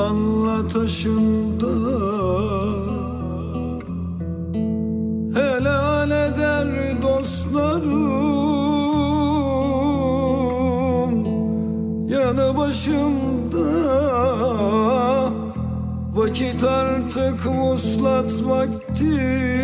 kanla taşında Helal eder dostlarım. Yanı başımda Vakit artık muslat vakti.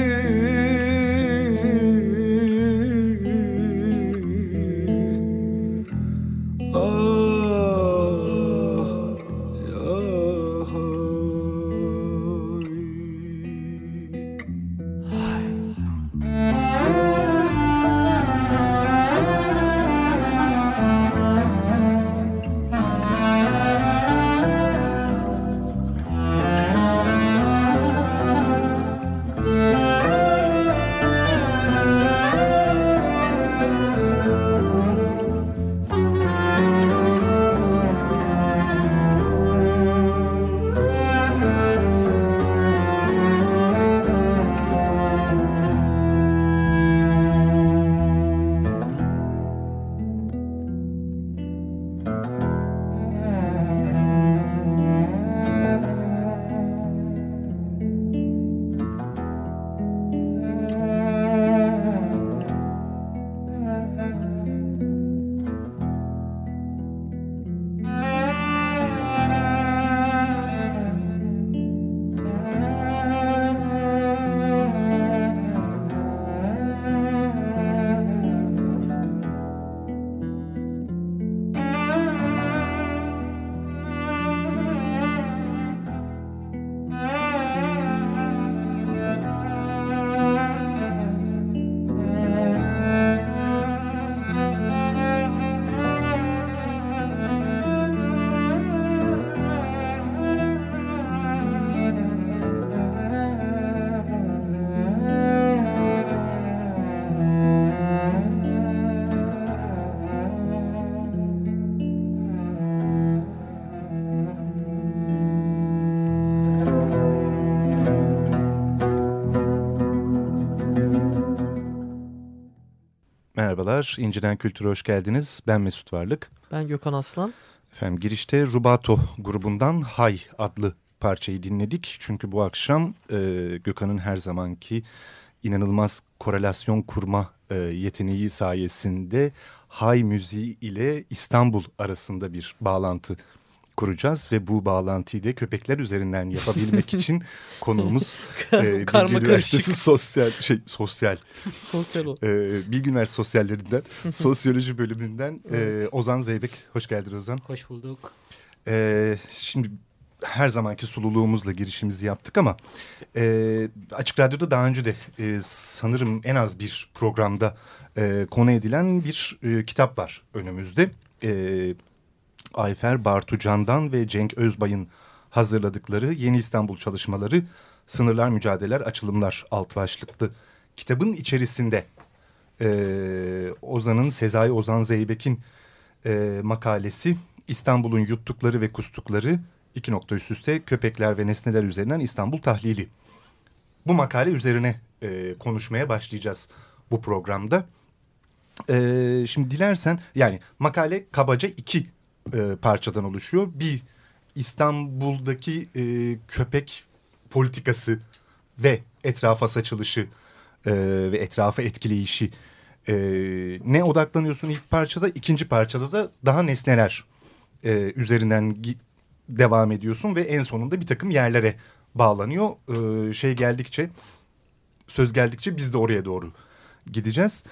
Merhabalar. İnciden Kültür'e hoş geldiniz. Ben Mesut Varlık. Ben Gökhan Aslan. Efendim girişte Rubato grubundan Hay adlı parçayı dinledik. Çünkü bu akşam e, Gökhan'ın her zamanki inanılmaz korelasyon kurma e, yeteneği sayesinde Hay müziği ile İstanbul arasında bir bağlantı kuracağız ve bu bağlantıyı da köpekler üzerinden yapabilmek için konuğumuz e, Bilgi Üniversitesi sosyal şey sosyal sosyal e, Bilgi Üniversitesi sosyallerinden sosyoloji bölümünden e, Ozan Zeybek hoş geldin Ozan. Hoş bulduk. E, şimdi her zamanki sululuğumuzla girişimizi yaptık ama e, Açık Radyo'da daha önce de e, sanırım en az bir programda e, konu edilen bir e, kitap var önümüzde. E, Ayfer Bartucan'dan ve Cenk Özbay'ın hazırladıkları Yeni İstanbul çalışmaları Sınırlar Mücadeleler Açılımlar alt başlıklı kitabın içerisinde e, Ozan'ın Sezai Ozan Zeybek'in e, makalesi İstanbul'un yuttukları ve kustukları iki nokta üst üste köpekler ve nesneler üzerinden İstanbul tahlili. Bu makale üzerine e, konuşmaya başlayacağız bu programda. E, şimdi dilersen yani makale kabaca iki e, parçadan oluşuyor. Bir İstanbul'daki e, köpek politikası ve etrafa saçılışı e, ve etrafa etkileyişi e, ne odaklanıyorsun ilk parçada ikinci parçada da daha nesneler e, üzerinden devam ediyorsun ve en sonunda bir takım yerlere bağlanıyor. E, şey geldikçe söz geldikçe biz de oraya doğru gideceğiz.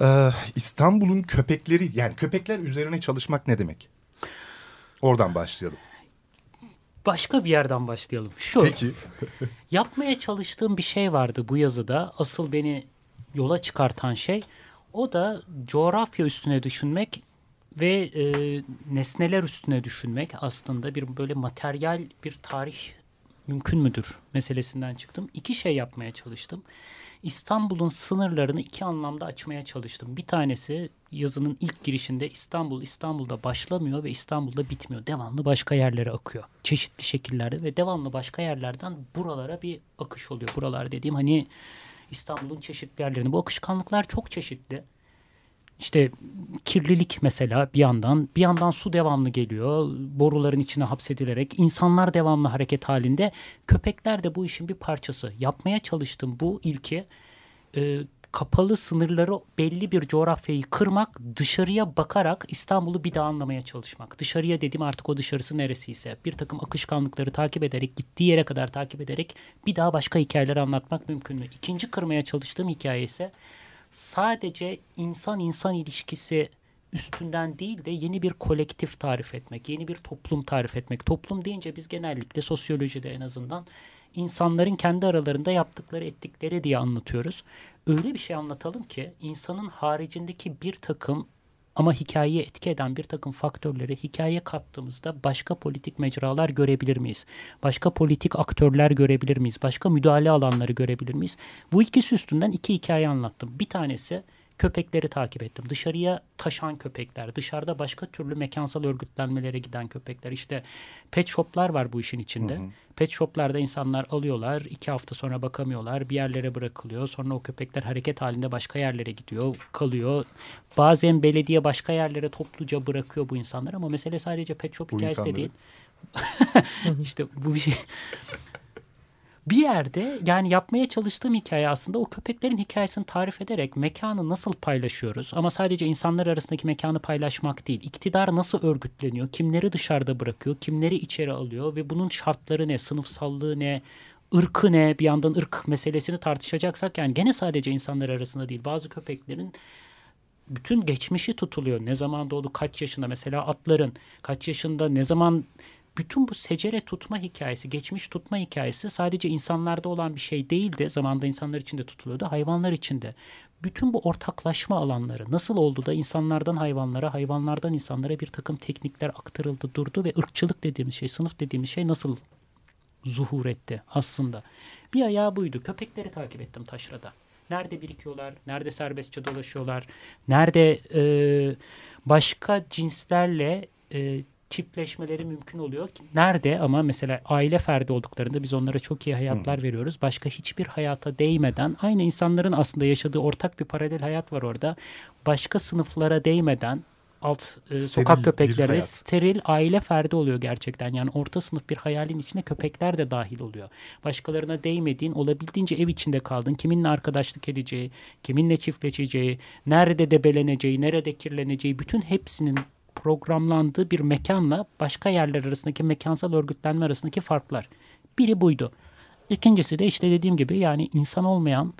Ee, İstanbul'un köpekleri yani köpekler üzerine çalışmak ne demek? Oradan başlayalım. Başka bir yerden başlayalım. Şu. Peki. yapmaya çalıştığım bir şey vardı bu yazıda. Asıl beni yola çıkartan şey o da coğrafya üstüne düşünmek ve e, nesneler üstüne düşünmek aslında bir böyle materyal bir tarih mümkün müdür meselesinden çıktım. İki şey yapmaya çalıştım. İstanbul'un sınırlarını iki anlamda açmaya çalıştım. Bir tanesi yazının ilk girişinde İstanbul İstanbul'da başlamıyor ve İstanbul'da bitmiyor. Devamlı başka yerlere akıyor. Çeşitli şekillerde ve devamlı başka yerlerden buralara bir akış oluyor. Buralar dediğim hani İstanbul'un çeşitli yerlerinde. Bu akışkanlıklar çok çeşitli. İşte kirlilik mesela bir yandan, bir yandan su devamlı geliyor. Boruların içine hapsedilerek insanlar devamlı hareket halinde. Köpekler de bu işin bir parçası. Yapmaya çalıştım bu ilki e, kapalı sınırları belli bir coğrafyayı kırmak, dışarıya bakarak İstanbul'u bir daha anlamaya çalışmak. Dışarıya dediğim artık o dışarısı neresiyse bir takım akışkanlıkları takip ederek, gittiği yere kadar takip ederek bir daha başka hikayeler anlatmak mümkün mü? İkinci kırmaya çalıştığım hikaye ise sadece insan-insan ilişkisi üstünden değil de yeni bir kolektif tarif etmek, yeni bir toplum tarif etmek. Toplum deyince biz genellikle sosyolojide en azından insanların kendi aralarında yaptıkları ettikleri diye anlatıyoruz. Öyle bir şey anlatalım ki insanın haricindeki bir takım ama hikayeye etki eden bir takım faktörleri hikayeye kattığımızda başka politik mecralar görebilir miyiz? Başka politik aktörler görebilir miyiz? Başka müdahale alanları görebilir miyiz? Bu ikisi üstünden iki hikaye anlattım. Bir tanesi köpekleri takip ettim. Dışarıya taşan köpekler, dışarıda başka türlü mekansal örgütlenmelere giden köpekler. İşte pet shoplar var bu işin içinde. Hı hı. Pet shoplarda insanlar alıyorlar, iki hafta sonra bakamıyorlar, bir yerlere bırakılıyor. Sonra o köpekler hareket halinde başka yerlere gidiyor, kalıyor. Bazen belediye başka yerlere topluca bırakıyor bu insanlar ama mesele sadece pet shop bu hikayesi de değil. İşte bu bir şey bir yerde yani yapmaya çalıştığım hikaye aslında o köpeklerin hikayesini tarif ederek mekanı nasıl paylaşıyoruz? Ama sadece insanlar arasındaki mekanı paylaşmak değil. İktidar nasıl örgütleniyor, kimleri dışarıda bırakıyor, kimleri içeri alıyor? Ve bunun şartları ne, sınıfsallığı ne, ırkı ne? Bir yandan ırk meselesini tartışacaksak yani gene sadece insanlar arasında değil bazı köpeklerin bütün geçmişi tutuluyor. Ne zaman doğdu, kaç yaşında? Mesela atların, kaç yaşında, ne zaman bütün bu secere tutma hikayesi, geçmiş tutma hikayesi sadece insanlarda olan bir şey değildi. Zamanında insanlar içinde tutuluyordu, hayvanlar içinde. Bütün bu ortaklaşma alanları nasıl oldu da insanlardan hayvanlara, hayvanlardan insanlara bir takım teknikler aktarıldı, durdu ve ırkçılık dediğimiz şey, sınıf dediğimiz şey nasıl zuhur etti aslında. Bir ayağı buydu. Köpekleri takip ettim taşrada. Nerede birikiyorlar, nerede serbestçe dolaşıyorlar, nerede e, başka cinslerle e, çiftleşmeleri mümkün oluyor. Nerede ama mesela aile ferdi olduklarında biz onlara çok iyi hayatlar veriyoruz. Başka hiçbir hayata değmeden aynı insanların aslında yaşadığı ortak bir paralel hayat var orada. Başka sınıflara değmeden alt e, sokak köpekleri steril aile ferdi oluyor gerçekten. Yani orta sınıf bir hayalin içine köpekler de dahil oluyor. Başkalarına değmediğin, olabildiğince ev içinde kaldın. Kiminle arkadaşlık edeceği, kiminle çiftleşeceği, nerede debeleneceği, nerede kirleneceği bütün hepsinin programlandığı bir mekanla başka yerler arasındaki mekansal örgütlenme arasındaki farklar. Biri buydu. İkincisi de işte dediğim gibi yani insan olmayan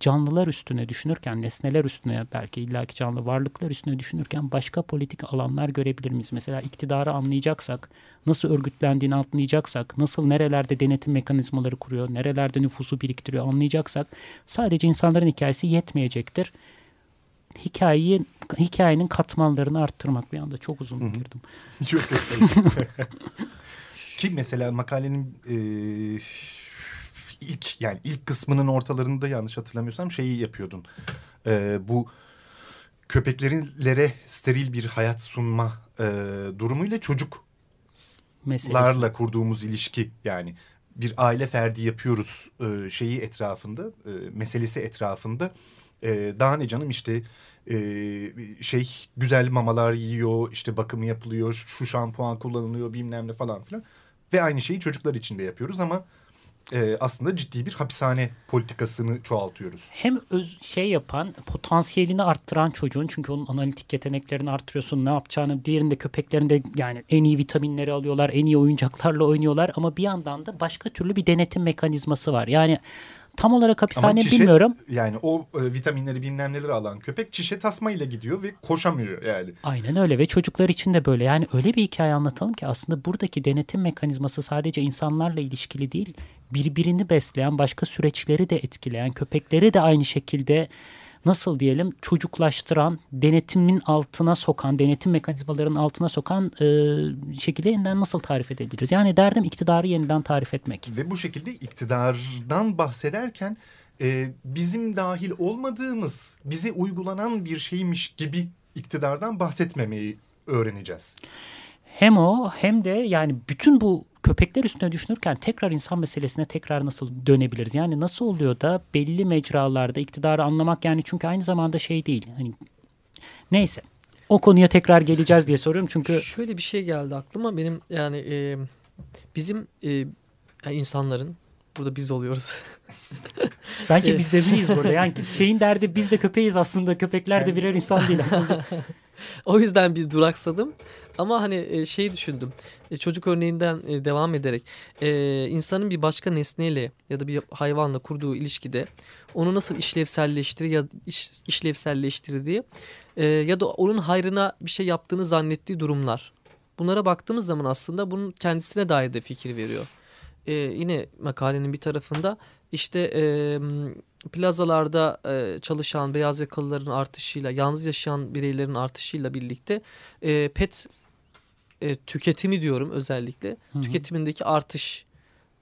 canlılar üstüne düşünürken, nesneler üstüne belki illaki canlı varlıklar üstüne düşünürken başka politik alanlar görebilir miyiz? Mesela iktidarı anlayacaksak, nasıl örgütlendiğini anlayacaksak, nasıl nerelerde denetim mekanizmaları kuruyor, nerelerde nüfusu biriktiriyor anlayacaksak sadece insanların hikayesi yetmeyecektir hikayeyi hikayenin katmanlarını arttırmak bir anda çok uzun girdim. Çok Ki mesela makalenin e, ilk yani ilk kısmının ortalarında yanlış hatırlamıyorsam şeyi yapıyordun. E, bu köpeklerinlere steril bir hayat sunma e, durumuyla çocuklarla Meselesi. kurduğumuz ilişki yani bir aile ferdi yapıyoruz e, şeyi etrafında e, meselesi etrafında e, daha ne canım işte e, şey güzel mamalar yiyor işte bakımı yapılıyor şu şampuan kullanılıyor bilmem ne falan filan. Ve aynı şeyi çocuklar için de yapıyoruz ama e, aslında ciddi bir hapishane politikasını çoğaltıyoruz. Hem öz şey yapan, potansiyelini arttıran çocuğun çünkü onun analitik yeteneklerini arttırıyorsun. Ne yapacağını, diğerinde köpeklerinde yani en iyi vitaminleri alıyorlar, en iyi oyuncaklarla oynuyorlar ama bir yandan da başka türlü bir denetim mekanizması var. Yani Tam olarak hapishane çişe, bilmiyorum. Yani o e, vitaminleri bilmem neleri alan köpek çişe tasmayla gidiyor ve koşamıyor yani. Aynen öyle ve çocuklar için de böyle. Yani öyle bir hikaye anlatalım ki aslında buradaki denetim mekanizması sadece insanlarla ilişkili değil, birbirini besleyen, başka süreçleri de etkileyen, köpekleri de aynı şekilde nasıl diyelim çocuklaştıran, denetimin altına sokan, denetim mekanizmalarının altına sokan e, şekilde yeniden nasıl tarif edebiliriz? Yani derdim iktidarı yeniden tarif etmek. Ve bu şekilde iktidardan bahsederken e, bizim dahil olmadığımız, bize uygulanan bir şeymiş gibi iktidardan bahsetmemeyi öğreneceğiz. Hem o hem de yani bütün bu köpekler üstüne düşünürken tekrar insan meselesine tekrar nasıl dönebiliriz? Yani nasıl oluyor da belli mecralarda iktidarı anlamak yani çünkü aynı zamanda şey değil. Hani neyse o konuya tekrar geleceğiz diye soruyorum çünkü şöyle bir şey geldi aklıma benim yani e, bizim e, yani insanların burada biz oluyoruz. Bence biz de biriyiz burada. Yani şeyin derdi biz de köpeğiz aslında. Köpekler de birer insan değil aslında. o yüzden bir duraksadım. Ama hani şey düşündüm. E, çocuk örneğinden e, devam ederek insanın bir başka nesneyle ya da bir hayvanla kurduğu ilişkide onu nasıl işlevselleştirir ya iş, işlevselleştirdiği ya da onun hayrına bir şey yaptığını zannettiği durumlar. Bunlara baktığımız zaman aslında bunun kendisine dair de fikir veriyor. yine makalenin bir tarafında işte plazalarda çalışan beyaz yakalıların artışıyla, yalnız yaşayan bireylerin artışıyla birlikte pet e, tüketimi diyorum özellikle. Hı hı. Tüketimindeki artış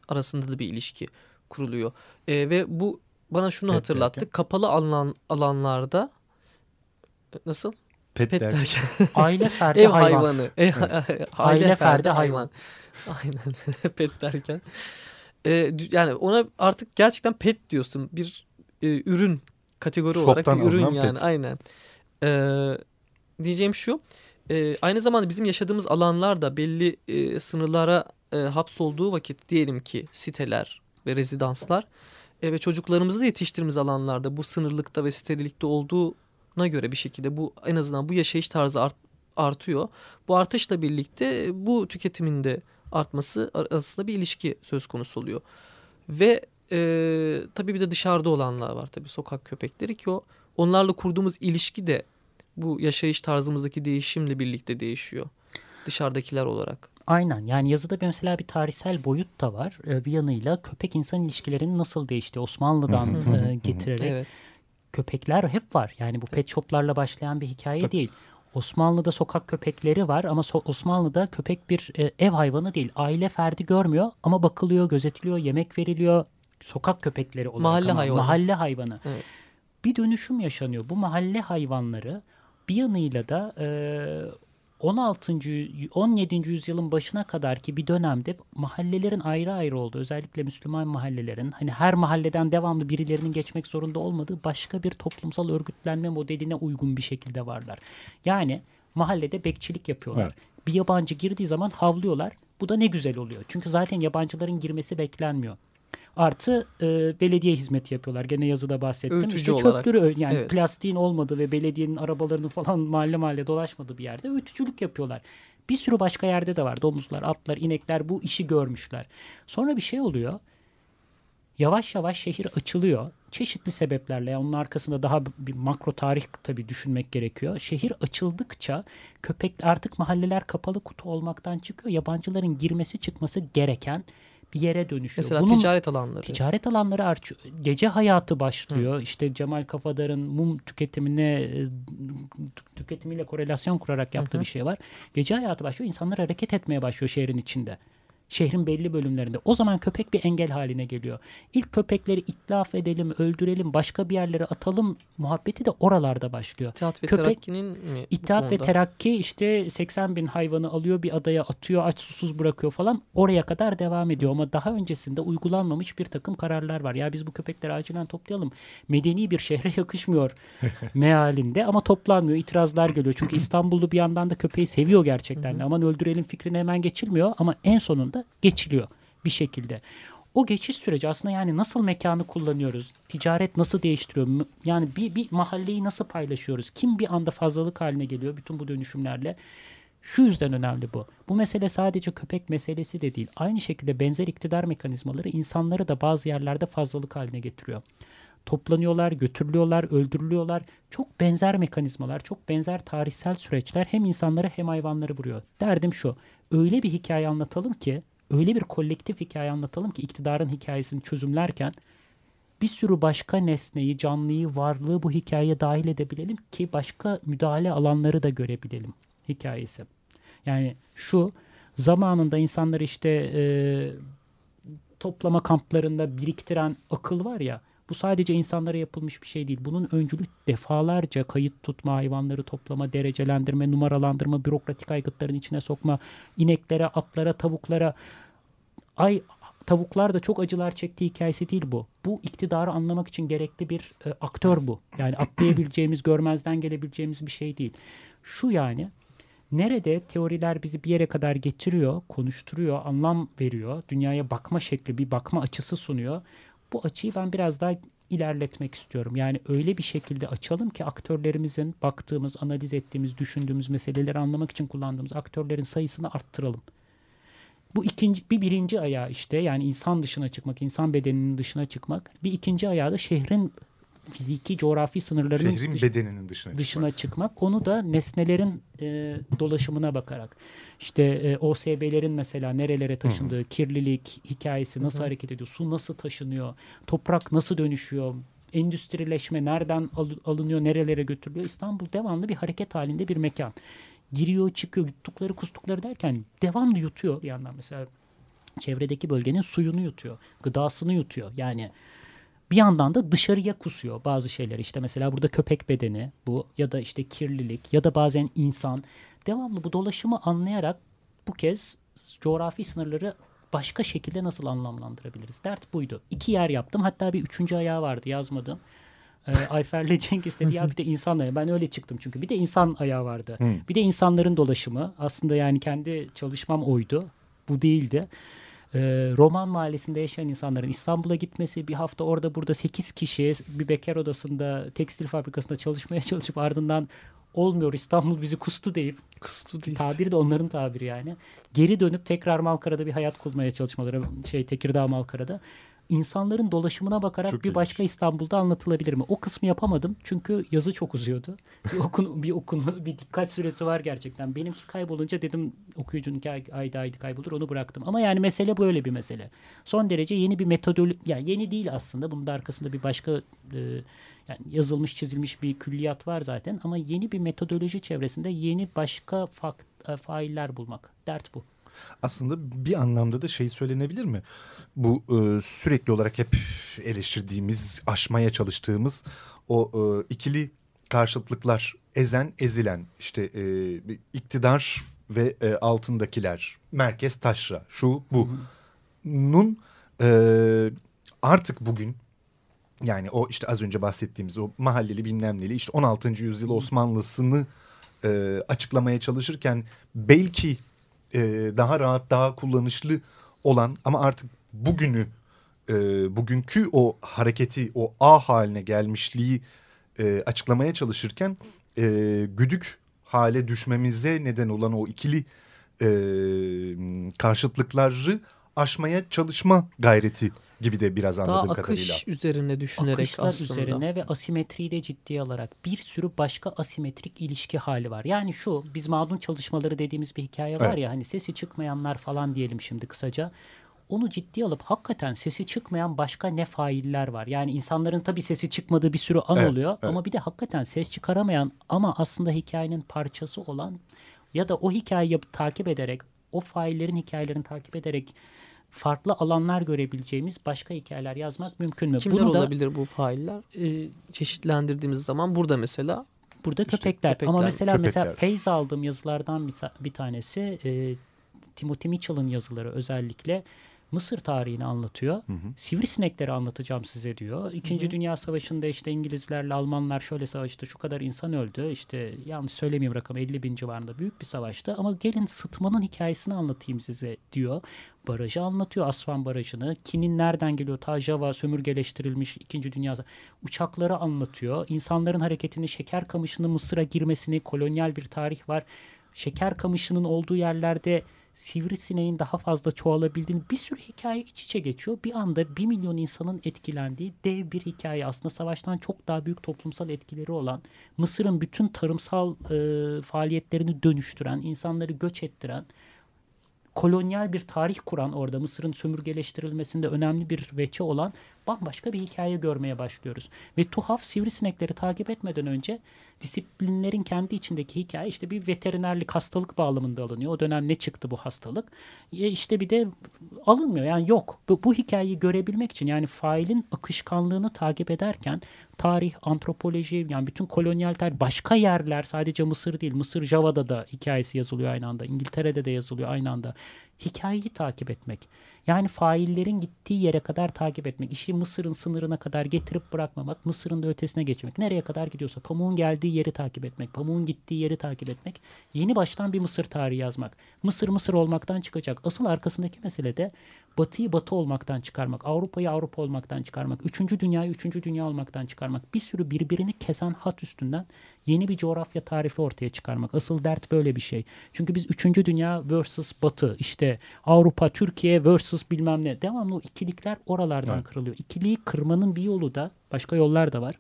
arasında da bir ilişki kuruluyor. E, ve bu bana şunu Pet hatırlattı. Derken. Kapalı alan alanlarda nasıl? Pet, Pet derken. derken. Aile ferdi Ev hayvan. hayvanı. Ev, aile, aile ferdi hayvan. hayvan. Aynen. pet derken. E, yani ona artık gerçekten pet diyorsun. Bir e, ürün kategori Şoktan olarak bir ürün yani. Pet. Aynen. E, diyeceğim şu e, aynı zamanda bizim yaşadığımız alanlar da belli e, sınırlara e, hapsolduğu vakit diyelim ki siteler ve rezidanslar e, ve çocuklarımızı da yetiştirdiğimiz alanlarda bu sınırlıkta ve sterilikte olduğuna göre bir şekilde bu en azından bu yaşayış tarzı art, artıyor. Bu artışla birlikte bu tüketimin de artması arasında bir ilişki söz konusu oluyor. Ve e, tabii bir de dışarıda olanlar var tabii sokak köpekleri ki o onlarla kurduğumuz ilişki de bu yaşayış tarzımızdaki değişimle birlikte değişiyor. Dışarıdakiler olarak. Aynen yani yazıda bir mesela bir tarihsel boyut da var. Ee, bir yanıyla köpek insan ilişkilerinin nasıl değişti Osmanlı'dan e, getirerek. Evet. Köpekler hep var. Yani bu pet shoplarla başlayan bir hikaye Tabii. değil. Osmanlı'da sokak köpekleri var ama so Osmanlı'da köpek bir e, ev hayvanı değil. Aile ferdi görmüyor ama bakılıyor, gözetiliyor, yemek veriliyor. Sokak köpekleri olarak mahalle ama, hayvanı. Mahalle hayvanı. Evet. Bir dönüşüm yaşanıyor. Bu mahalle hayvanları bir yanıyla da e, 16. 17. yüzyılın başına kadar ki bir dönemde mahallelerin ayrı ayrı olduğu özellikle Müslüman mahallelerin hani her mahalleden devamlı birilerinin geçmek zorunda olmadığı başka bir toplumsal örgütlenme modeline uygun bir şekilde varlar. Yani mahallede bekçilik yapıyorlar. Evet. Bir yabancı girdiği zaman havlıyorlar. Bu da ne güzel oluyor. Çünkü zaten yabancıların girmesi beklenmiyor. Artı e, belediye hizmeti yapıyorlar. Gene yazıda bahsettim. Öğütücü işte olarak. çöpleri yani evet. plastiğin olmadığı ve belediyenin arabalarının falan mahalle mahalle dolaşmadığı bir yerde öğütücülük yapıyorlar. Bir sürü başka yerde de var. Domuzlar, atlar, inekler bu işi görmüşler. Sonra bir şey oluyor. Yavaş yavaş şehir açılıyor. Çeşitli sebeplerle yani onun arkasında daha bir makro tarih tabii düşünmek gerekiyor. Şehir açıldıkça köpek artık mahalleler kapalı kutu olmaktan çıkıyor. Yabancıların girmesi çıkması gereken bir yere dönüşüyor. Mesela Bunun, ticaret alanları. Ticaret alanları artıyor. Gece hayatı başlıyor. Hı. İşte Cemal Kafadar'ın mum tüketimine e, tüketimiyle korelasyon kurarak yaptığı hı hı. bir şey var. Gece hayatı başlıyor. İnsanlar hareket etmeye başlıyor şehrin içinde şehrin belli bölümlerinde. O zaman köpek bir engel haline geliyor. İlk köpekleri itlaf edelim, öldürelim, başka bir yerlere atalım muhabbeti de oralarda başlıyor. İttihat ve Köpek, Terakki'nin mi? İttihat ve Terakki işte 80 bin hayvanı alıyor bir adaya atıyor, aç susuz bırakıyor falan. Oraya kadar devam ediyor ama daha öncesinde uygulanmamış bir takım kararlar var. Ya biz bu köpekleri acilen toplayalım. Medeni bir şehre yakışmıyor mealinde ama toplanmıyor. İtirazlar geliyor. Çünkü İstanbullu bir yandan da köpeği seviyor gerçekten. Aman öldürelim fikrine hemen geçilmiyor ama en sonunda geçiliyor bir şekilde. O geçiş süreci aslında yani nasıl mekanı kullanıyoruz? Ticaret nasıl değiştiriyor? Yani bir, bir mahalleyi nasıl paylaşıyoruz? Kim bir anda fazlalık haline geliyor bütün bu dönüşümlerle? Şu yüzden önemli bu. Bu mesele sadece köpek meselesi de değil. Aynı şekilde benzer iktidar mekanizmaları insanları da bazı yerlerde fazlalık haline getiriyor. Toplanıyorlar, götürülüyorlar, öldürülüyorlar. Çok benzer mekanizmalar, çok benzer tarihsel süreçler hem insanları hem hayvanları vuruyor. Derdim şu, öyle bir hikaye anlatalım ki, öyle bir kolektif hikaye anlatalım ki iktidarın hikayesini çözümlerken bir sürü başka nesneyi, canlıyı, varlığı bu hikayeye dahil edebilelim ki başka müdahale alanları da görebilelim hikayesi. Yani şu zamanında insanlar işte e, toplama kamplarında biriktiren akıl var ya bu sadece insanlara yapılmış bir şey değil. Bunun öncülü defalarca kayıt tutma, hayvanları toplama, derecelendirme, numaralandırma, bürokratik aygıtların içine sokma, ineklere, atlara, tavuklara ay tavuklar da çok acılar çektiği hikayesi değil bu. Bu iktidarı anlamak için gerekli bir e, aktör bu. Yani atlayabileceğimiz, görmezden gelebileceğimiz bir şey değil. Şu yani nerede teoriler bizi bir yere kadar getiriyor, konuşturuyor, anlam veriyor, dünyaya bakma şekli, bir bakma açısı sunuyor. Bu açıyı ben biraz daha ilerletmek istiyorum. Yani öyle bir şekilde açalım ki aktörlerimizin baktığımız, analiz ettiğimiz, düşündüğümüz meseleleri anlamak için kullandığımız aktörlerin sayısını arttıralım. Bu ikinci, bir birinci ayağı işte yani insan dışına çıkmak, insan bedeninin dışına çıkmak. Bir ikinci ayağı da şehrin fiziki coğrafi sınırlarının şehrin dış, bedeninin dışına, dışına çıkmak. çıkmak. Onu da nesnelerin e, dolaşımına bakarak. İşte e, OSB'lerin mesela nerelere taşındığı, Hı-hı. kirlilik hikayesi nasıl Hı-hı. hareket ediyor, su nasıl taşınıyor, toprak nasıl dönüşüyor, endüstrileşme nereden al- alınıyor, nerelere götürülüyor. İstanbul devamlı bir hareket halinde bir mekan. Giriyor, çıkıyor, yuttukları, kustukları derken devamlı yutuyor bir yandan mesela çevredeki bölgenin suyunu yutuyor, gıdasını yutuyor. Yani bir yandan da dışarıya kusuyor bazı şeyler. İşte mesela burada köpek bedeni bu ya da işte kirlilik ya da bazen insan. Devamlı bu dolaşımı anlayarak bu kez coğrafi sınırları başka şekilde nasıl anlamlandırabiliriz? Dert buydu. İki yer yaptım. Hatta bir üçüncü ayağı vardı yazmadım. Ee, Ayfer'le Cenk istedi ya bir de insan ayağı. Ben öyle çıktım çünkü. Bir de insan ayağı vardı. Bir de insanların dolaşımı. Aslında yani kendi çalışmam oydu. Bu değildi e, Roman mahallesinde yaşayan insanların İstanbul'a gitmesi, bir hafta orada burada 8 kişi bir bekar odasında, tekstil fabrikasında çalışmaya çalışıp ardından olmuyor İstanbul bizi kustu deyip kustu değil. Tabiri de onların tabiri yani. Geri dönüp tekrar Malkara'da bir hayat kurmaya çalışmaları şey Tekirdağ Malkara'da insanların dolaşımına bakarak çok bir iyiymiş. başka İstanbul'da anlatılabilir mi? O kısmı yapamadım çünkü yazı çok uzuyordu. Bir okun bir okun bir dikkat süresi var gerçekten. Benimki kaybolunca dedim okuyucunun ayda ayda kaybolur onu bıraktım. Ama yani mesele böyle bir mesele. Son derece yeni bir metodoloji yani yeni değil aslında. Bunun da arkasında bir başka e, yani yazılmış çizilmiş bir külliyat var zaten ama yeni bir metodoloji çevresinde yeni başka fa e, failler bulmak. Dert bu. Aslında bir anlamda da şey söylenebilir mi? Bu e, sürekli olarak hep eleştirdiğimiz, aşmaya çalıştığımız o e, ikili karşıtlıklar, ezen, ezilen, işte e, iktidar ve e, altındakiler, merkez taşra, şu bu. Nun e, artık bugün yani o işte az önce bahsettiğimiz o mahalleli bilmem neli işte 16. yüzyıl Osmanlısını e, açıklamaya çalışırken belki e, daha rahat, daha kullanışlı olan ama artık bugünü, e, bugünkü o hareketi, o A haline gelmişliği e, açıklamaya çalışırken e, güdük hale düşmemize neden olan o ikili e, karşıtlıkları aşmaya çalışma gayreti gibi de biraz anladığım Daha akış kadarıyla. üzerine düşünerek Akışlar aslında. üzerine ve asimetriyi de ciddiye alarak bir sürü başka asimetrik ilişki hali var. Yani şu biz mağdun çalışmaları dediğimiz bir hikaye var evet. ya hani sesi çıkmayanlar falan diyelim şimdi kısaca. Onu ciddiye alıp hakikaten sesi çıkmayan başka ne failler var. Yani insanların tabii sesi çıkmadığı bir sürü an evet, oluyor evet. ama bir de hakikaten ses çıkaramayan ama aslında hikayenin parçası olan ya da o hikayeyi takip ederek o faillerin hikayelerini takip ederek farklı alanlar görebileceğimiz başka hikayeler yazmak mümkün mü? Kimler Bunu olabilir da, bu failler? Ee, çeşitlendirdiğimiz zaman burada mesela burada işte köpekler. köpekler. Ama mesela köpekler. mesela feyz aldığım yazılardan bir, bir tanesi e, Timothy Mitchell'ın yazıları özellikle Mısır tarihini anlatıyor. Hı hı. Sivrisinekleri anlatacağım size diyor. İkinci hı hı. Dünya Savaşı'nda işte İngilizlerle Almanlar şöyle savaştı. Şu kadar insan öldü. İşte yanlış söylemeyeyim rakam 50 bin civarında büyük bir savaştı. Ama gelin sıtmanın hikayesini anlatayım size diyor. Barajı anlatıyor Asvan Barajı'nı. Kinin nereden geliyor? Ta Java sömürgeleştirilmiş İkinci Dünya uçakları anlatıyor. İnsanların hareketini, şeker kamışının Mısır'a girmesini, kolonyal bir tarih var şeker kamışının olduğu yerlerde sivrisineğin daha fazla çoğalabildiğini bir sürü hikaye iç içe geçiyor. Bir anda bir milyon insanın etkilendiği dev bir hikaye aslında savaştan çok daha büyük toplumsal etkileri olan Mısır'ın bütün tarımsal e, faaliyetlerini dönüştüren, insanları göç ettiren kolonyal bir tarih kuran orada Mısır'ın sömürgeleştirilmesinde önemli bir veçe olan bambaşka bir hikaye görmeye başlıyoruz. Ve tuhaf sivrisinekleri takip etmeden önce disiplinlerin kendi içindeki hikaye işte bir veterinerlik hastalık bağlamında alınıyor. O dönem ne çıktı bu hastalık? E işte bir de alınmıyor yani yok. Bu, bu hikayeyi görebilmek için yani failin akışkanlığını takip ederken tarih, antropoloji yani bütün kolonyal tarih başka yerler sadece Mısır değil. Mısır Java'da da hikayesi yazılıyor aynı anda. İngiltere'de de yazılıyor aynı anda. Hikayeyi takip etmek. Yani faillerin gittiği yere kadar takip etmek. işi Mısır'ın sınırına kadar getirip bırakmamak. Mısır'ın da ötesine geçmek. Nereye kadar gidiyorsa pamuğun geldiği yeri takip etmek. Pamuğun gittiği yeri takip etmek. Yeni baştan bir Mısır tarihi yazmak. Mısır Mısır olmaktan çıkacak. Asıl arkasındaki mesele de Batı'yı Batı olmaktan çıkarmak. Avrupa'yı Avrupa olmaktan çıkarmak. Üçüncü dünyayı üçüncü dünya olmaktan çıkarmak. Bir sürü birbirini kesen hat üstünden yeni bir coğrafya tarifi ortaya çıkarmak. Asıl dert böyle bir şey. Çünkü biz üçüncü dünya versus Batı işte Avrupa, Türkiye versus bilmem ne. Devamlı o ikilikler oralardan evet. kırılıyor. İkiliği kırmanın bir yolu da başka yollar da var.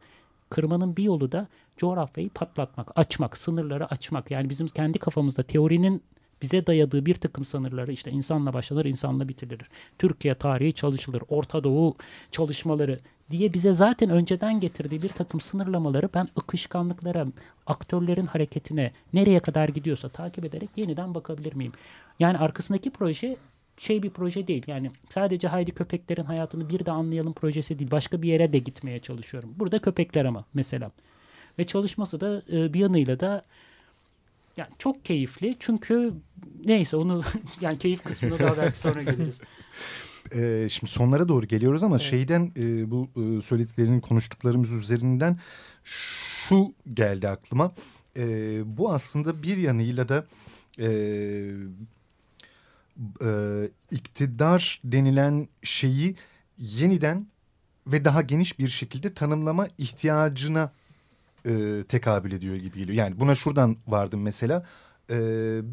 Kırmanın bir yolu da coğrafyayı patlatmak, açmak, sınırları açmak. Yani bizim kendi kafamızda teorinin bize dayadığı bir takım sınırları işte insanla başlanır, insanla bitirilir. Türkiye tarihi çalışılır, Orta Doğu çalışmaları diye bize zaten önceden getirdiği bir takım sınırlamaları ben akışkanlıklara, aktörlerin hareketine nereye kadar gidiyorsa takip ederek yeniden bakabilir miyim? Yani arkasındaki proje şey bir proje değil. Yani sadece haydi köpeklerin hayatını bir de anlayalım projesi değil. Başka bir yere de gitmeye çalışıyorum. Burada köpekler ama mesela. Ve çalışması da e, bir yanıyla da yani çok keyifli. Çünkü neyse onu yani keyif kısmına daha belki sonra geliriz. Ee, şimdi sonlara doğru geliyoruz ama evet. şeyden e, bu e, söylediklerinin konuştuklarımız üzerinden şu geldi aklıma. E, bu aslında bir yanıyla da e, e, iktidar denilen şeyi yeniden ve daha geniş bir şekilde tanımlama ihtiyacına e, tekabül ediyor gibi geliyor. Yani buna şuradan vardım mesela. E,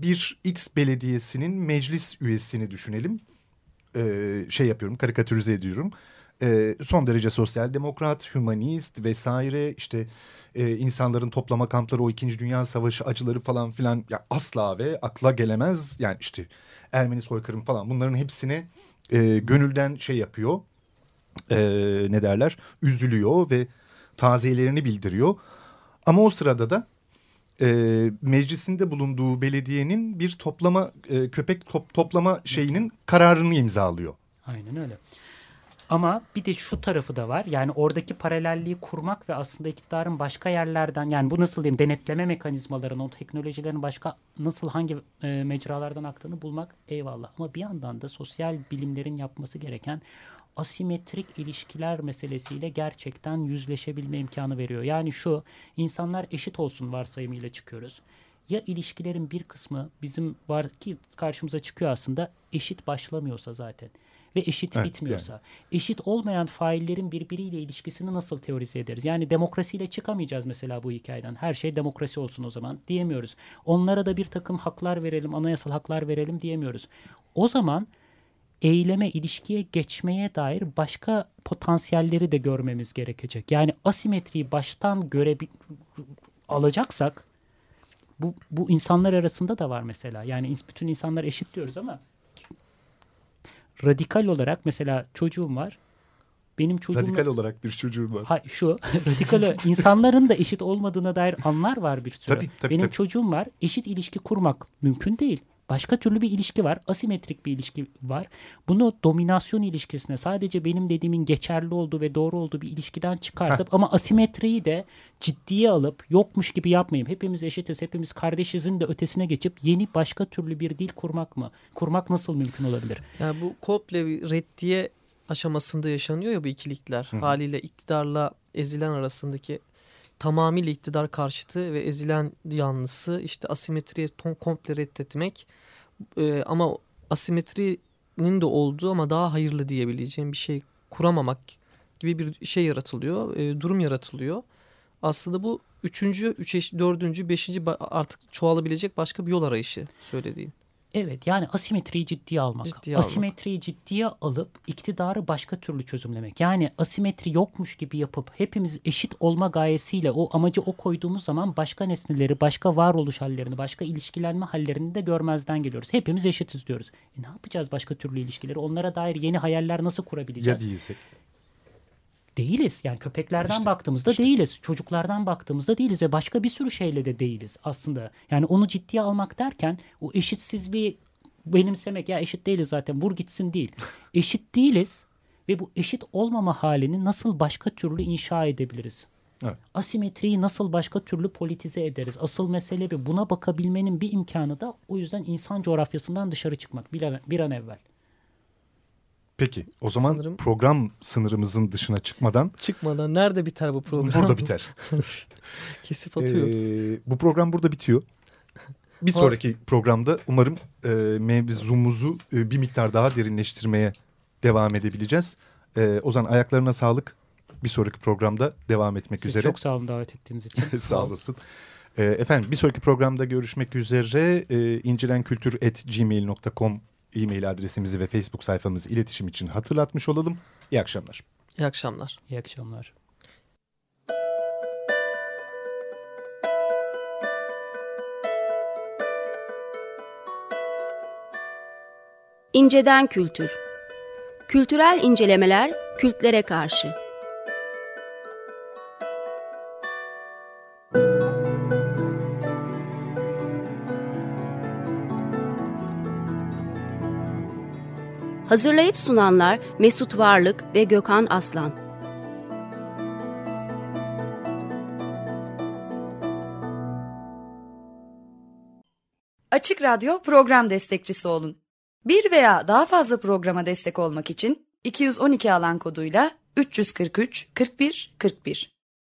bir X belediyesinin meclis üyesini düşünelim. E, şey yapıyorum, karikatürize ediyorum. E, son derece sosyal demokrat, humanist vesaire işte e, insanların toplama kampları o İkinci Dünya Savaşı acıları falan filan ya asla ve akla gelemez. Yani işte Ermeni soykırım falan bunların hepsini e, gönülden şey yapıyor. E, ne derler? Üzülüyor ve taziyelerini bildiriyor. Ama o sırada da e, meclisinde bulunduğu belediyenin bir toplama e, köpek top, toplama şeyinin kararını imzalıyor. Aynen öyle. Ama bir de şu tarafı da var. Yani oradaki paralelliği kurmak ve aslında iktidarın başka yerlerden yani bu nasıl diyeyim denetleme mekanizmalarının o teknolojilerin başka nasıl hangi e, mecralardan aktığını bulmak eyvallah. Ama bir yandan da sosyal bilimlerin yapması gereken asimetrik ilişkiler meselesiyle gerçekten yüzleşebilme imkanı veriyor. Yani şu insanlar eşit olsun varsayımıyla çıkıyoruz. Ya ilişkilerin bir kısmı bizim var ki karşımıza çıkıyor aslında eşit başlamıyorsa zaten ve eşit evet, bitmiyorsa. Yani. Eşit olmayan faillerin birbiriyle ilişkisini nasıl teorize ederiz? Yani demokrasiyle çıkamayacağız mesela bu hikayeden. Her şey demokrasi olsun o zaman diyemiyoruz. Onlara da bir takım haklar verelim, anayasal haklar verelim diyemiyoruz. O zaman eyleme, ilişkiye geçmeye dair başka potansiyelleri de görmemiz gerekecek. Yani asimetriyi baştan göre alacaksak bu, bu insanlar arasında da var mesela. Yani bütün insanlar eşit diyoruz ama radikal olarak mesela çocuğum var. Benim çocuğum radikal olarak bir çocuğum var. Ha, şu radikal insanların da eşit olmadığına dair anlar var bir sürü. Tabii, tabii, Benim tabii. çocuğum var. Eşit ilişki kurmak mümkün değil. Başka türlü bir ilişki var. Asimetrik bir ilişki var. Bunu dominasyon ilişkisine sadece benim dediğimin geçerli olduğu ve doğru olduğu bir ilişkiden çıkartıp Heh. ama asimetriyi de ciddiye alıp yokmuş gibi yapmayayım. Hepimiz eşitiz, hepimiz kardeşizin de ötesine geçip yeni başka türlü bir dil kurmak mı? Kurmak nasıl mümkün olabilir? Yani bu komple reddiye aşamasında yaşanıyor ya bu ikilikler. Hı. Haliyle iktidarla ezilen arasındaki tamamıyla iktidar karşıtı ve ezilen yanlısı işte asimetriye ton komple reddetmek e, ama asimetrinin de olduğu ama daha hayırlı diyebileceğim bir şey kuramamak gibi bir şey yaratılıyor, e, durum yaratılıyor. Aslında bu üçüncü, üç dördüncü, beşinci artık çoğalabilecek başka bir yol arayışı söylediğin. Evet yani asimetriyi ciddiye almak. Ciddiye asimetriyi almak. ciddiye alıp iktidarı başka türlü çözümlemek. Yani asimetri yokmuş gibi yapıp hepimiz eşit olma gayesiyle o amacı o koyduğumuz zaman başka nesneleri, başka varoluş hallerini, başka ilişkilenme hallerini de görmezden geliyoruz. Hepimiz eşitiz diyoruz. E ne yapacağız başka türlü ilişkileri? Onlara dair yeni hayaller nasıl kurabileceğiz? Ya değilsek? Değiliz. Yani köpeklerden işte, baktığımızda işte. değiliz. Çocuklardan baktığımızda değiliz ve başka bir sürü şeyle de değiliz aslında. Yani onu ciddiye almak derken o eşitsizliği benimsemek ya eşit değiliz zaten vur gitsin değil. Eşit değiliz ve bu eşit olmama halini nasıl başka türlü inşa edebiliriz? Evet. Asimetriyi nasıl başka türlü politize ederiz? Asıl mesele bir. Buna bakabilmenin bir imkanı da o yüzden insan coğrafyasından dışarı çıkmak bir an, bir an evvel. Peki o zaman Sanırım... program sınırımızın dışına çıkmadan... Çıkmadan nerede biter bu program? Burada biter. Kesip atıyoruz. Ee, bu program burada bitiyor. Bir sonraki programda umarım e, mevzumuzu e, bir miktar daha derinleştirmeye devam edebileceğiz. E, Ozan ayaklarına sağlık. Bir sonraki programda devam etmek Siz üzere. çok sağ olun davet ettiğiniz için. sağ olasın. E, efendim bir sonraki programda görüşmek üzere. E, incilenkültür.gmail.com e-mail adresimizi ve Facebook sayfamızı iletişim için hatırlatmış olalım. İyi akşamlar. İyi akşamlar. İyi akşamlar. İnceden Kültür Kültürel incelemeler kültlere karşı Hazırlayıp sunanlar Mesut Varlık ve Gökhan Aslan. Açık Radyo program destekçisi olun. Bir veya daha fazla programa destek olmak için 212 alan koduyla 343 41 41